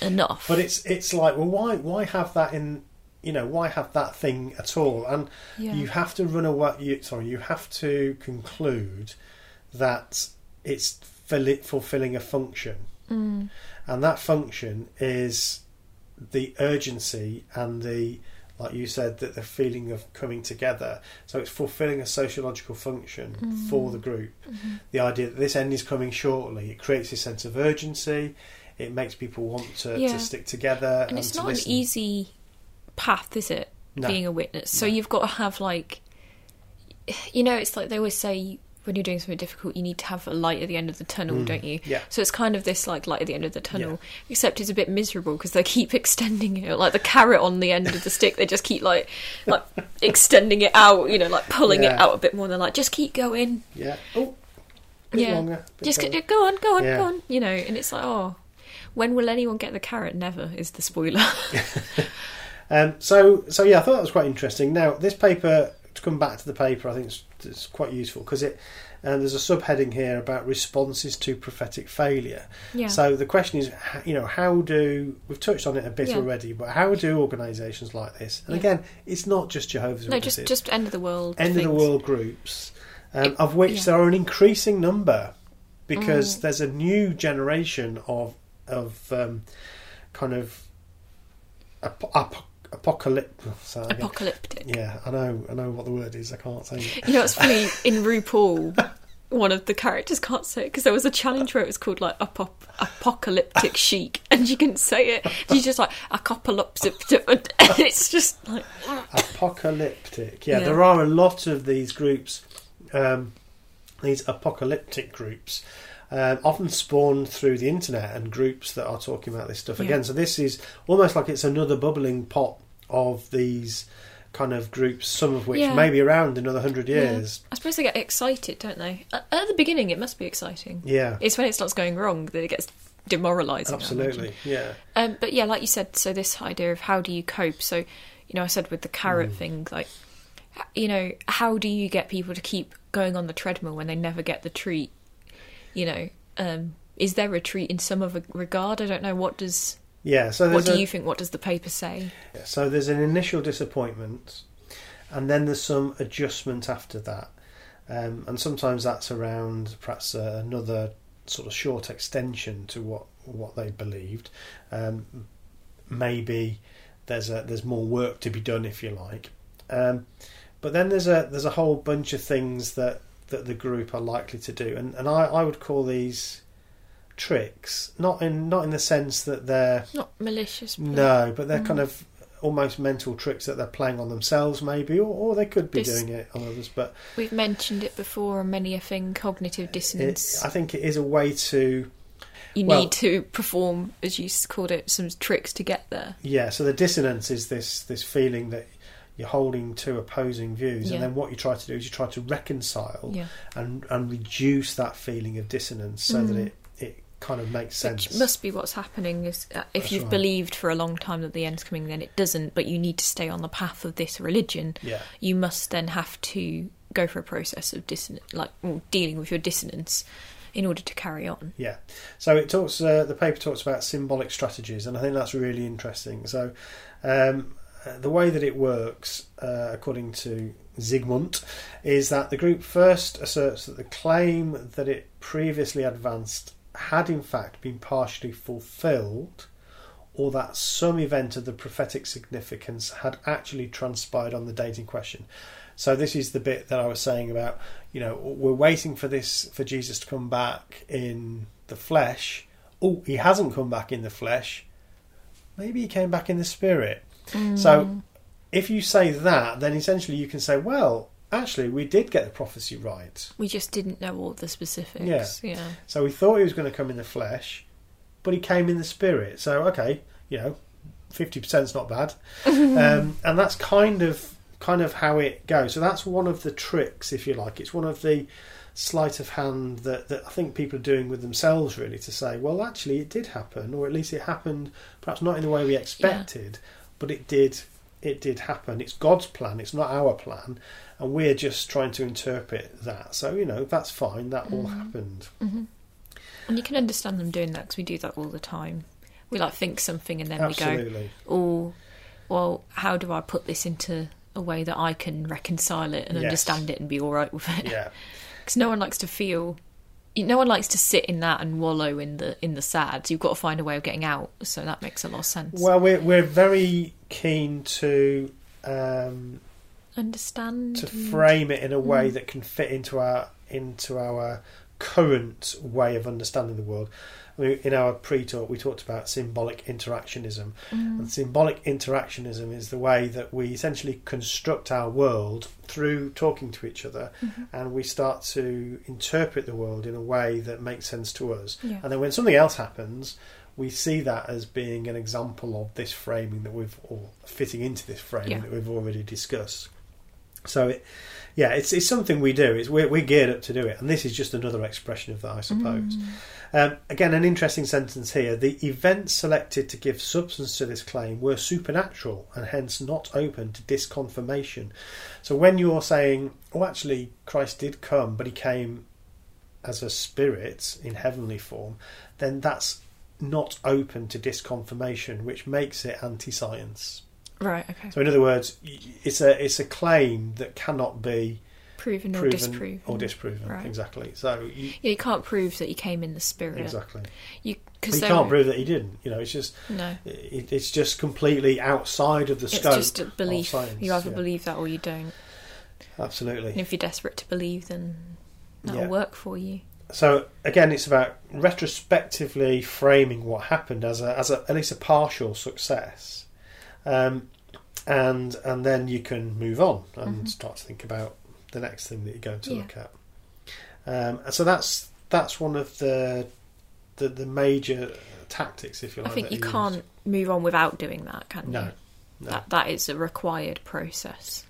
enough.
But it's it's like, well, why why have that in? You know, why have that thing at all? And
Yeah.
you have to run away. You, sorry, you have to conclude that it's fulfilling a function,
Mm.
and that function is the urgency and the, like you said, that the feeling of coming together. So it's fulfilling a sociological function
Mm.
for the group.
Mm-hmm.
The idea that this end is coming shortly, it creates a sense of urgency. It makes people want to,
Yeah.
to stick together
and it's
to
not
listen.
an easy path, is it?
No.
Being a witness, so
No.
you've got to have like, you know, it's like they always say when you're doing something difficult, you need to have a light at the end of the tunnel,
Mm.
don't you?
Yeah.
So it's kind of this like light at the end of the tunnel, except it's a bit miserable because they keep extending it, like the carrot on the end of the stick. They just keep like like extending it out, you know, like pulling it out a bit more. And they're like, just keep going,
Yeah. Oh,
Yeah.
longer.
just
longer.
go on, go on,
Yeah.
go on, you know. And it's like, oh, when will anyone get the carrot? Never is the spoiler.
Um, so, so yeah, I thought that was quite interesting. Now, this paper, to come back to the paper, I think it's, it's quite useful because it. And there's a subheading here about responses to prophetic failure.
yeah.
So the question is, you know, how do we've touched on it a bit
Yeah.
already, but how do organisations like this? And
Yeah.
again, it's not just Jehovah's
no,
Witnesses, No,
just just end of the world.
end of the world groups, um,
It-
of which there are an increasing number, because
Mm.
there's a new generation of of um, kind of ap- ap- again,
Apocalyptic.
yeah, I know, I know what the word is. I can't say it.
You know, it's funny in RuPaul. One of the characters can't say it because there was a challenge where it was called like apop- apocalyptic chic, and she couldn't say it. She's just like apocalyptic, and it's just like
apocalyptic. Yeah,
Yeah.
there are a lot of these groups, um, these apocalyptic groups, um, often spawned through the internet and groups that are talking about this stuff
Yeah.
again. So this is almost like it's another bubbling pot of these kind of groups, some of which
Yeah.
may be around another hundred years.
I suppose they get excited, don't they? At, at the beginning, it must be exciting.
Yeah,
It's when it starts going wrong that it gets demoralising.
Absolutely. Yeah,
Um, but yeah, like you said, so this idea of how do you cope? So, you know, I said with the carrot
Mm.
thing, like, you know, how do you get people to keep going on the treadmill when they never get the treat? You know, um, is there a treat in some other regard? I don't know. What does
yeah. So
what do
a-
you think? What does the paper say?
So there's an initial disappointment, and then there's some adjustment after that, um, and sometimes that's around perhaps uh, another sort of short extension to what what they believed. Um, maybe there's a there's more work to be done, if you like, um, but then there's a there's a whole bunch of things that that the group are likely to do, and and I, I would call these tricks not in not in the sense that they're
Not malicious. but
no, but they're
Mm.
kind of almost mental tricks that they're playing on themselves, maybe, or, or they could be doing it on others. But
We've mentioned it before on many a thing. Cognitive
it,
dissonance.
I think it is a way to,
you
well-
need to perform, as you called it, some tricks to get there.
yeah. So the dissonance is this this feeling that you're holding two opposing views,
Yeah.
and then what you try to do is you try to reconcile
Yeah.
and and reduce that feeling of dissonance so that
Mm.
it it kind of makes sense.
Which must be what's happening. Is uh, if
That's
you've
right.
believed for a long time that the end's coming, then it doesn't. But you need to stay on the path of this religion.
yeah,
You must then have to go for a process of dissonance, like dealing with your dissonance, in order to carry on.
Yeah. So it talks. Uh, the paper talks about symbolic strategies, and I think that's really interesting. So um, uh, the way that it works, uh, according to Zygmunt, is that the group first asserts that the claim that it previously advanced had in fact been partially fulfilled. Or that some event of the prophetic significance had actually transpired on the date in question. So this is the bit that I was saying about, you know, we're waiting for this for Jesus to come back in the flesh. Oh, he hasn't come back in the flesh. Maybe he came back in the spirit. So if you say that, then essentially you can say, well, actually, we did get the prophecy right.
we just didn't know all the specifics. Yeah,
So we thought he was going to come in the flesh, but he came in the spirit. So okay, you know, fifty percent's not bad, um, and that's kind of kind of how it goes. So that's one of the tricks, if you like. It's one of the sleight of hand that, that I think people are doing with themselves, really, to say, well, actually, it did happen, or at least it happened, perhaps not in the way we expected, but it did. It did happen. It's God's plan. It's not our plan, and we're just trying to interpret that. So you know that's fine. That all happened.
hmm and you can understand them doing that because we do that all the time. We like think something and then we go, oh, well, how do I put this into a way that I can reconcile it and
Yes.
understand it and be all right with it?
Yeah.
Because no one likes to feel, no one likes to sit in that and wallow in the in the sad. You've got to find a way of getting out. So that makes a lot of sense.
Well, we're we're very keen to um,
understand.
to frame it in a way
Mm.
that can fit into our into our current way of understanding the world. Mean, in our pre-talk, we talked about symbolic interactionism,
Mm.
and symbolic interactionism is the way that we essentially construct our world through talking to each other,
Mm-hmm.
and we start to interpret the world in a way that makes sense to us.
Yeah.
And then when something else happens, we see that as being an example of this framing that we've or fitting into this framing
Yeah.
that we've already discussed. So, it, yeah, it's it's something we do. It's we're, we're geared up to do it, and this is just another expression of that, I suppose.
Mm.
Um, again, an interesting sentence here: the events selected to give substance to this claim were supernatural and hence not open to disconfirmation. So, when you're saying, "Oh, actually, Christ did come, but he came as a spirit in heavenly form," then that's not open to disconfirmation, which makes it anti-science.
Right. Okay.
So, in other words, it's a it's a claim that cannot be
proven or disproven.
or disproven.
Right.
Exactly. So, you,
Yeah, you can't prove that he came in the spirit.
exactly.
You
You
because
can't prove that he didn't. You know, it's just
No,
it, it's just completely outside of the
it's
scope.
just a belief.
science,
you either
yeah.
believe that or you don't.
Absolutely.
And if you're desperate to believe, then that'll
Yeah.
work for you.
So again, it's about retrospectively framing what happened as a as a at least a partial success, um, and and then you can move on and
Mhm.
start to think about the next thing that you're going to
Yeah.
look at. Um, and so that's that's one of the the, the major tactics, if you
I think you can't
used.
move on without doing that, can you?
No, no.
That that is a required process.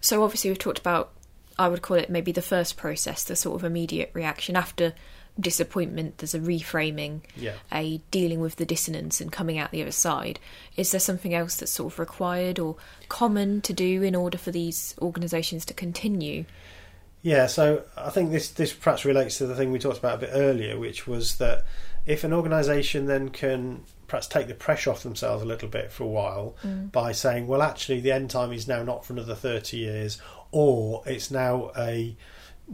So obviously we've talked about I would call it maybe the first process, the sort of immediate reaction after disappointment, there's a reframing,
Yeah.
a dealing with the dissonance and coming out the other side. Is there something else that's sort of required or common to do in order for these organisations to continue?
Yeah, so I think this this perhaps relates to the thing we talked about a bit earlier, which was that if an organisation then can perhaps take the pressure off themselves a little bit for a while mm. by saying, well, actually, the end time is now not for another thirty years, or it's now a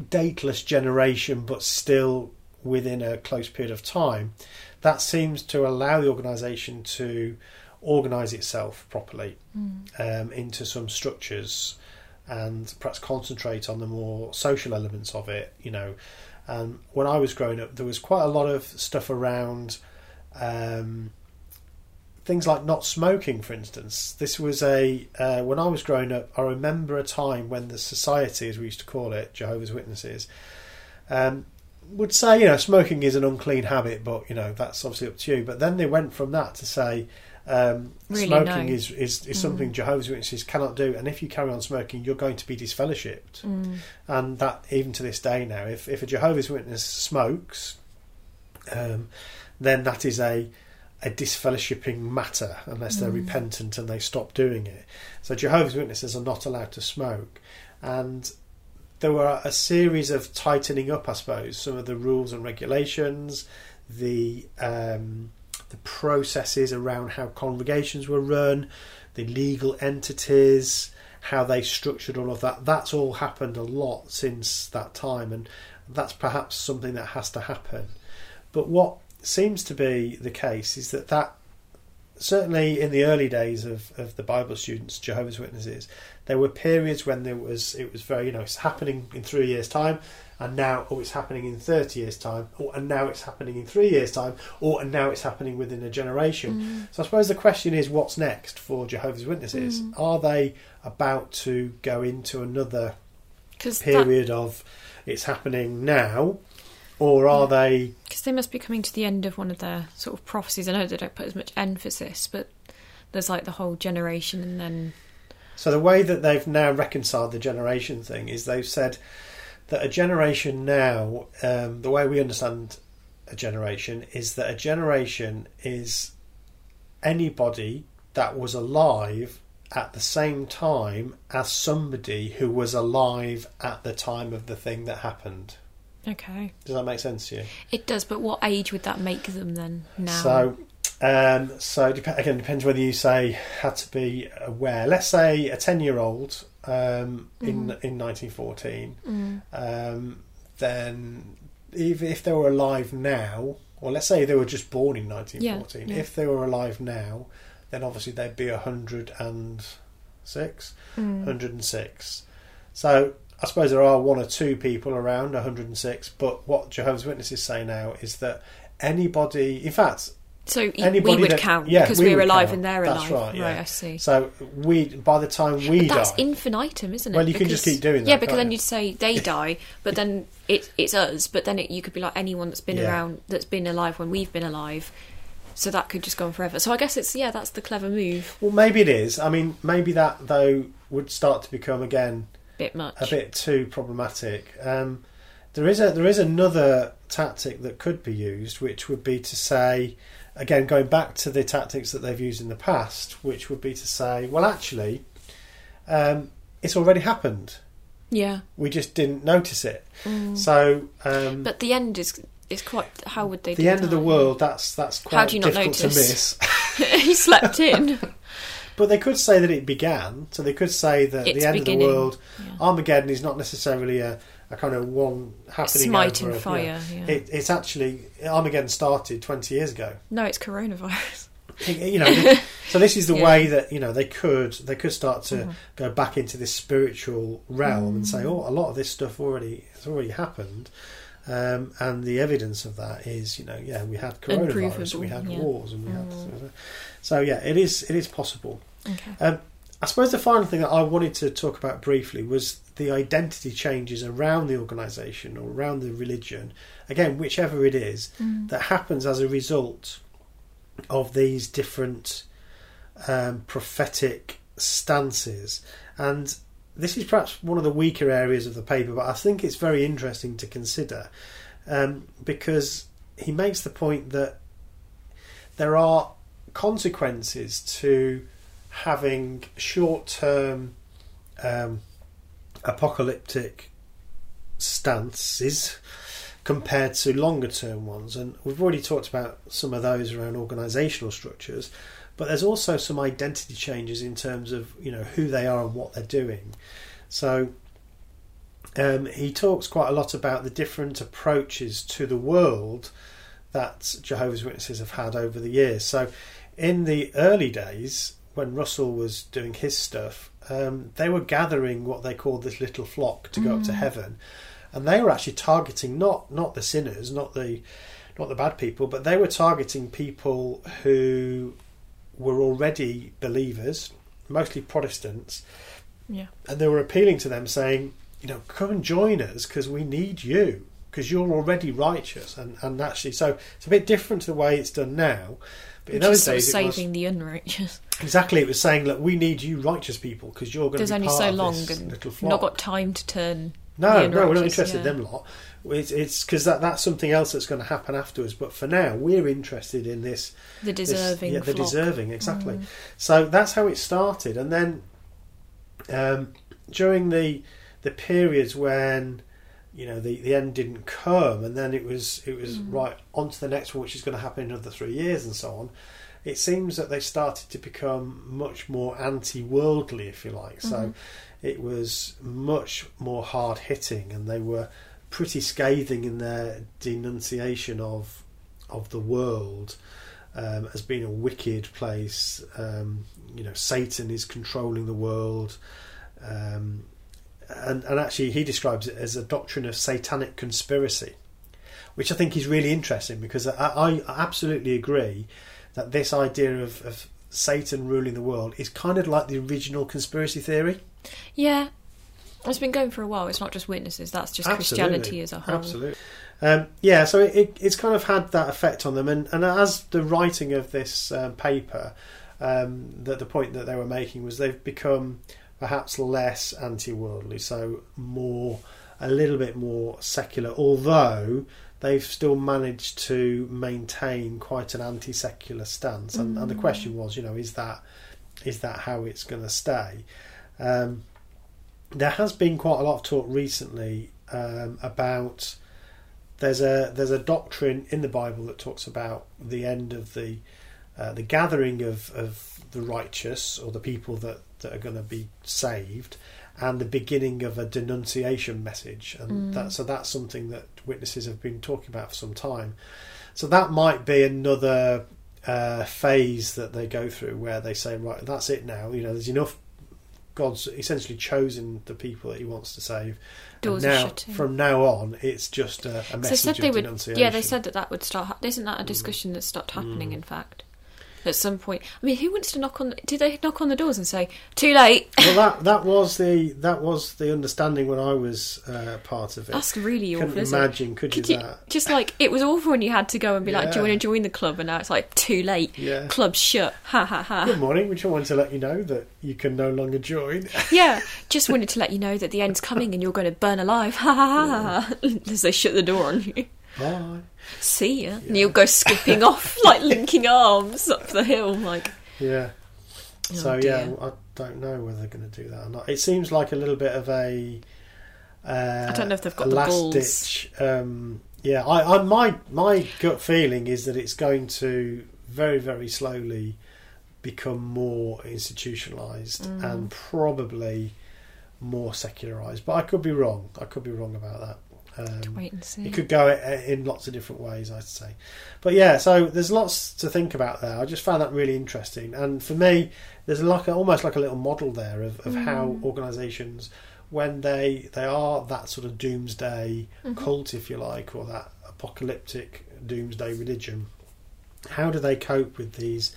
dateless generation, but still within a close period of time, that seems to allow the organisation to organise itself properly um, into some structures and perhaps concentrate on the more social elements of it. You know, um, when I was growing up, there was quite a lot of stuff around um, things like not smoking, for instance. This was a uh, when I was growing up. I remember a time when the society, as we used to call it, Jehovah's Witnesses. Um, would say, you know, smoking is an unclean habit, but you know that's obviously up to you. But then they went from that to say, um,
Really,
smoking
no.
is, is, is something
Mm.
Jehovah's Witnesses cannot do, and if you carry on smoking, you're going to be disfellowshipped.
Mm.
And that even to this day now, if if a Jehovah's Witness smokes, um, then that is a a disfellowshipping matter unless they're
Mm.
repentant and they stop doing it. So Jehovah's Witnesses are not allowed to smoke, and there were a series of tightening up, I suppose, some of the rules and regulations, the um, the processes around how congregations were run, the legal entities, how they structured all of that. That's all happened a lot since that time, and that's perhaps something that has to happen. But what seems to be the case is that that certainly in the early days of, of the Bible students, Jehovah's Witnesses, there were periods when there was it was very you know it's happening in three years' time, and now oh it's happening in thirty years' time, or and now it's happening in three years' time, or and now it's happening within a generation.
Mm.
So I suppose the question is, what's next for Jehovah's Witnesses?
Mm.
Are they about to go into another
'Cause that-
period of it's happening now, or are they?
Because they must be coming to the end of one of their sort of prophecies. I know they don't put as much emphasis, but there's like the whole generation and then.
So the way that they've now reconciled the generation thing is they've said that a generation now, um, the way we understand a generation is that a generation is anybody that was alive at the same time as somebody who was alive at the time of the thing that happened.
Okay.
Does that make sense to you?
It does, but what age would that make them then now?
So Um, so dep- again, depends whether you say had to be aware. Let's say a ten-year-old um, in
Mm.
in 1914.
Mm.
Um, then, if if they were alive now, or let's say they were just born in 1914,
Yeah, yeah.
if they were alive now, then obviously they'd be hundred and six.
Mm.
106. So I suppose there are one or two people around 106, but what Jehovah's Witnesses say now is that anybody, in fact,
So y- we
Anybody
would
that-
count
yeah,
because
we
we're alive
count.
and they're
That's
alive.
right, yeah.
I see.
so we by the time we
But that's
die,
infinitum, isn't it?
Well, you can just keep doing that,
Yeah, because then
you?
you'd say they die, but then it, it's us. But then it, you could be like anyone that's been
Yeah.
around, that's been alive when we've been alive. So that could just go on forever. So I guess it's yeah, that's the clever move.
well, maybe it is. I mean, maybe that though would start to become again
Bit much.
a bit too problematic. Um, there is a there is another tactic that could be used, which would be to say, again, going back to the tactics that they've used in the past, which would be to say, well, actually, um, it's already happened.
Yeah.
We just didn't notice it.
Mm.
So, um,
But the end is is quite. How would they?
the end of the world that's that's quite How
do you not
difficult to
notice?
miss.
he slept in.
But they could say that it began. So they could say that
It's
the end
beginning.
of the world,
Yeah.
Armageddon, is not necessarily a, a kind of one happening
Smiting
over a-
fire. Yeah.
It, it's actually Armageddon started 20 years ago.
no, it's coronavirus.
You know, so this is the
Yeah.
way that you know they could they could start to
Mhm.
go back into this spiritual realm and say,
Mm.
oh, a lot of this stuff already has already happened, um, and the evidence of that is you know yeah we had coronavirus, we had
yeah.
wars, and we had
Mm.
so yeah it is it is possible.
Okay.
Um, I suppose the final thing that I wanted to talk about briefly was the identity changes around the organisation or around the religion, again, whichever it is,
Mm.
that happens as a result of these different um, prophetic stances. And this is perhaps one of the weaker areas of the paper, but I think it's very interesting to consider um, because he makes the point that there are consequences to having short term um, apocalyptic stances compared to longer term ones. And we've already talked about some of those around organisational structures, but there's also some identity changes in terms of you know who they are and what they're doing. So um, he talks quite a lot about the different approaches to the world that Jehovah's Witnesses have had over the years. So in the early days, when Russell was doing his stuff, um, they were gathering what they called this little flock to go up to
Mm.
heaven, and they were actually targeting not not the sinners, not the not the bad people, but they were targeting people who were already believers, mostly Protestants,
Yeah.
and they were appealing to them, saying, you know, come and join us because we need you because you're already righteous, and and actually, so it's a bit different to the way it's done now. But in
Which
those
of
days, it was,
saving the unrighteous.
exactly, it was saying, look, we need you, righteous people, because you're going
There's
to be
only
part
so
of
long
this
and
little flock.
not got time to turn.
No, no, we're not interested
yeah.
in them lot. It's it's because that that's something else that's going to happen afterwards. But for now, we're interested in this.
The
this-
deserving.
yeah, the
flock.
deserving, exactly.
Mm.
So that's how it started, and then um, during the the periods when you know the, the end didn't come, and then it was it was
Mm.
right on to the next one, which is going to happen in another three years, and so on. It seems that they started to become much more anti-worldly, if you like. So
Mhm.
It was much more hard hitting, and they were pretty scathing in their denunciation of of the world um, as being a wicked place. Um, you know, Satan is controlling the world, um, and and actually he describes it as a doctrine of satanic conspiracy, which I think is really interesting because I, I absolutely agree that this idea of, of Satan ruling the world is kind of like the original conspiracy theory.
Yeah. It's been going for a while. It's not just witnesses. That's just
Absolutely.
Christianity as a whole.
Absolutely. Um, yeah, so it, it, it's kind of had that effect on them, and, and as the writing of this um, paper, um, that the point that they were making was they've become perhaps less anti-worldly, so more, a little bit more secular. Although they've still managed to maintain quite an anti-secular stance, and, and the
Mm.
question was, you know, is that is that how it's going to stay? Um, there has been quite a lot of talk recently um, about there's a there's a doctrine in the Bible that talks about the end of the uh, the gathering of, of the righteous or the people that, that are going to be saved, and the beginning of a denunciation message. And that, so that's something that witnesses have been talking about for some time. So that might be another uh, phase that they go through where they say, right, that's it now. You know, there's enough. God's essentially chosen the people that He wants to save.
Doors
and
are shutting.
from now on, it's just a, a
So they
message
said they
of
would.
denunciation.
Yeah, they said that that would start. Isn't that a mm. discussion that stopped happening? Mm. In fact, at some point. I mean, who wants to knock on? Did they knock on the doors and say, "Too late"?
well, that that was the that was the understanding when I was uh, part of it.
That's really
Couldn't
awful.
imagine, could you,
Could you
that?
just like it was awful when you had to go and be like, "Do you want to join the club?" And now it's like too late.
Yeah.
Club shut. Ha ha ha.
Good morning. We just wanted to let you know that you can no longer join.
Yeah, just wanted to let you know that the end's coming and you're going to burn alive. Ha ha ha ha. As they shut the door on you.
Bye.
See ya. And you'll go skipping off, like linking arms up the hill. Like,
Yeah.
Oh,
so yeah. I don't know whether they're going to do that or not. It seems like a little bit of a. Uh,
I don't know if they've got the
last
balls.
ditch. Um, yeah, I, I my my gut feeling is that it's going to very very slowly become more institutionalized
Mm.
and probably more secularized. But I could be wrong. I could be wrong about that. Um,
wait and see.
it could go uh, in lots of different ways, I'd say. But yeah, so there's lots to think about there. I just found that really interesting, and for me, there's like a, almost like a little model there of, of how mm. organisations, when they they are that sort of doomsday mm-hmm. cult, if you like, or that apocalyptic doomsday religion, how do they cope with these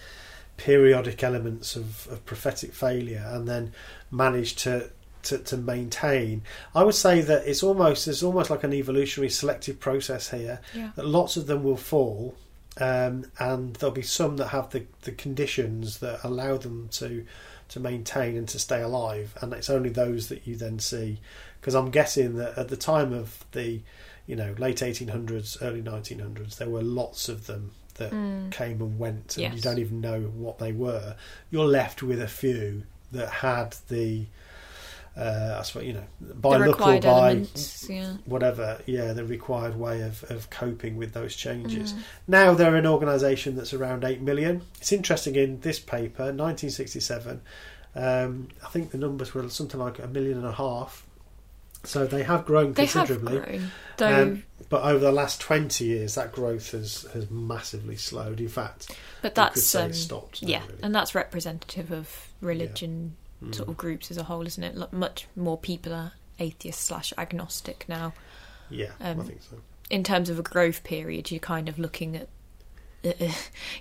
periodic elements of, of prophetic failure, and then manage to to, to maintain. I would say that it's almost there's almost like an evolutionary selective process here.
Yeah.
That lots of them will fall, um, and there'll be some that have the, the conditions that allow them to to maintain and to stay alive. And it's only those that you then see, because I'm guessing that at the time of the you know late 1800s, early 1900s, there were lots of them that came and went, and you don't even know what they were. You're left with a few that had the uh, I suppose you know by
the
look or by.
Yeah.
whatever, yeah, the required way of, of coping with those changes.
Mm.
Now they're an organisation that's around 8 million. It's interesting in this paper, 1967, um, I think the numbers were something like a million and a half. So they have grown
They have
considerably.
grown. Though,
Um, but over the last 20 years, that growth has, has massively slowed. In fact,
but that's um,
stopped. now,
yeah,
really.
and that's representative of religion
Mm.
sort of groups as a whole, isn't it? Like, much more people are atheist slash agnostic now.
yeah, I
um,
think so.
In terms of a growth period, you're kind of looking at.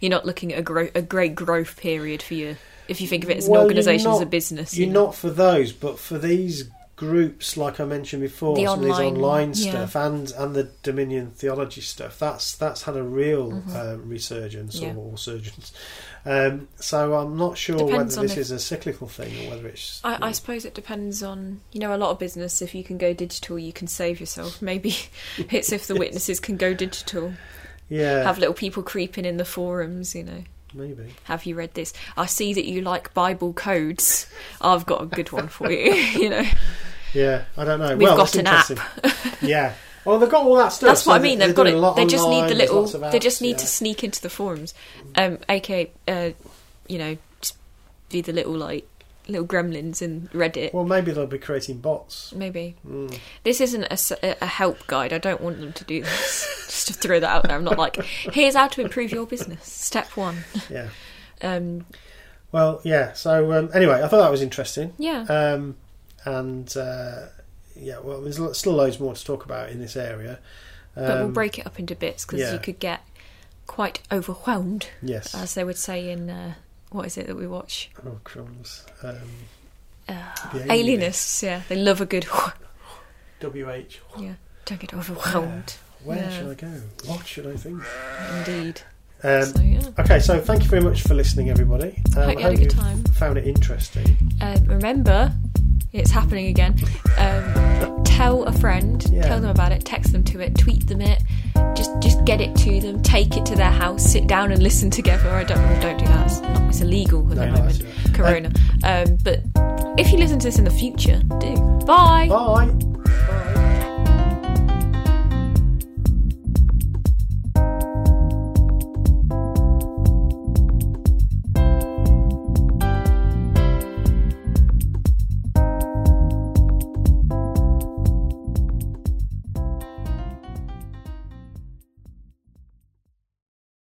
you're not looking at a, gro- a great growth period for you if you think of it as an
Well,
organisation as a business. you
You're
know.
not for those, but for these groups, like I mentioned before,
The
some of these
online-
online
yeah.
stuff and and the Dominion theology stuff. That's that's had a real uh, resurgence
Mm-hmm. Yeah.
or, or surgence. Um, so I'm not sure
Depends
whether this
if-
is a cyclical thing or whether it's.
I, I suppose it depends on you know a lot of business. If you can go digital, you can save yourself. Maybe it's if the witnesses can go digital.
yeah,
Have little people creeping in the forums. You know,
maybe.
have you read this? I see that you like Bible codes. I've got a good one for you. you know,
Yeah, I don't know.
We've
well,
got an app.
interesting. yeah. Well, they've got all that stuff.
that's what
so
I mean. They've got it. They just need the little. They just need
yeah.
to sneak into the forums. Um, aka, uh, you know, just be the little like little gremlins in Reddit.
Well, maybe they'll be creating bots.
Maybe
Mm.
this isn't a help guide. I don't want them to do this. Just to throw that out there, I'm not like, here's how to improve your business. Step one.
Yeah.
Um,
Well, yeah. So um, anyway, I thought that was interesting.
yeah,
Um, and uh, yeah, well, there's still loads more to talk about in this area. Um,
but we'll break it up into bits because
yeah.
you could get quite overwhelmed,
Yes.
as they would say in uh, what is it that we watch?
oh, crumbs. Um,
Uh,
The
Alienists. Yeah, they love a good.
WH.
yeah, don't get overwhelmed.
Where
Yeah.
should I go? What should I think?
Indeed.
Um,
so yeah,
okay, so thank you very much for listening, everybody. Um,
Hope you had a good time.
Found it interesting.
um, remember, it's happening again. Um, tell a friend.
Yeah.
Tell them about it. Text them to it. Tweet them it. Just, just get it to them. Take it to their house. Sit down and listen together. I don't, well, don't do that. It's, not, it's illegal at
No,
the moment.
allowed to do that.
Corona. Um, but if you listen to this in the future, do. Bye.
Bye.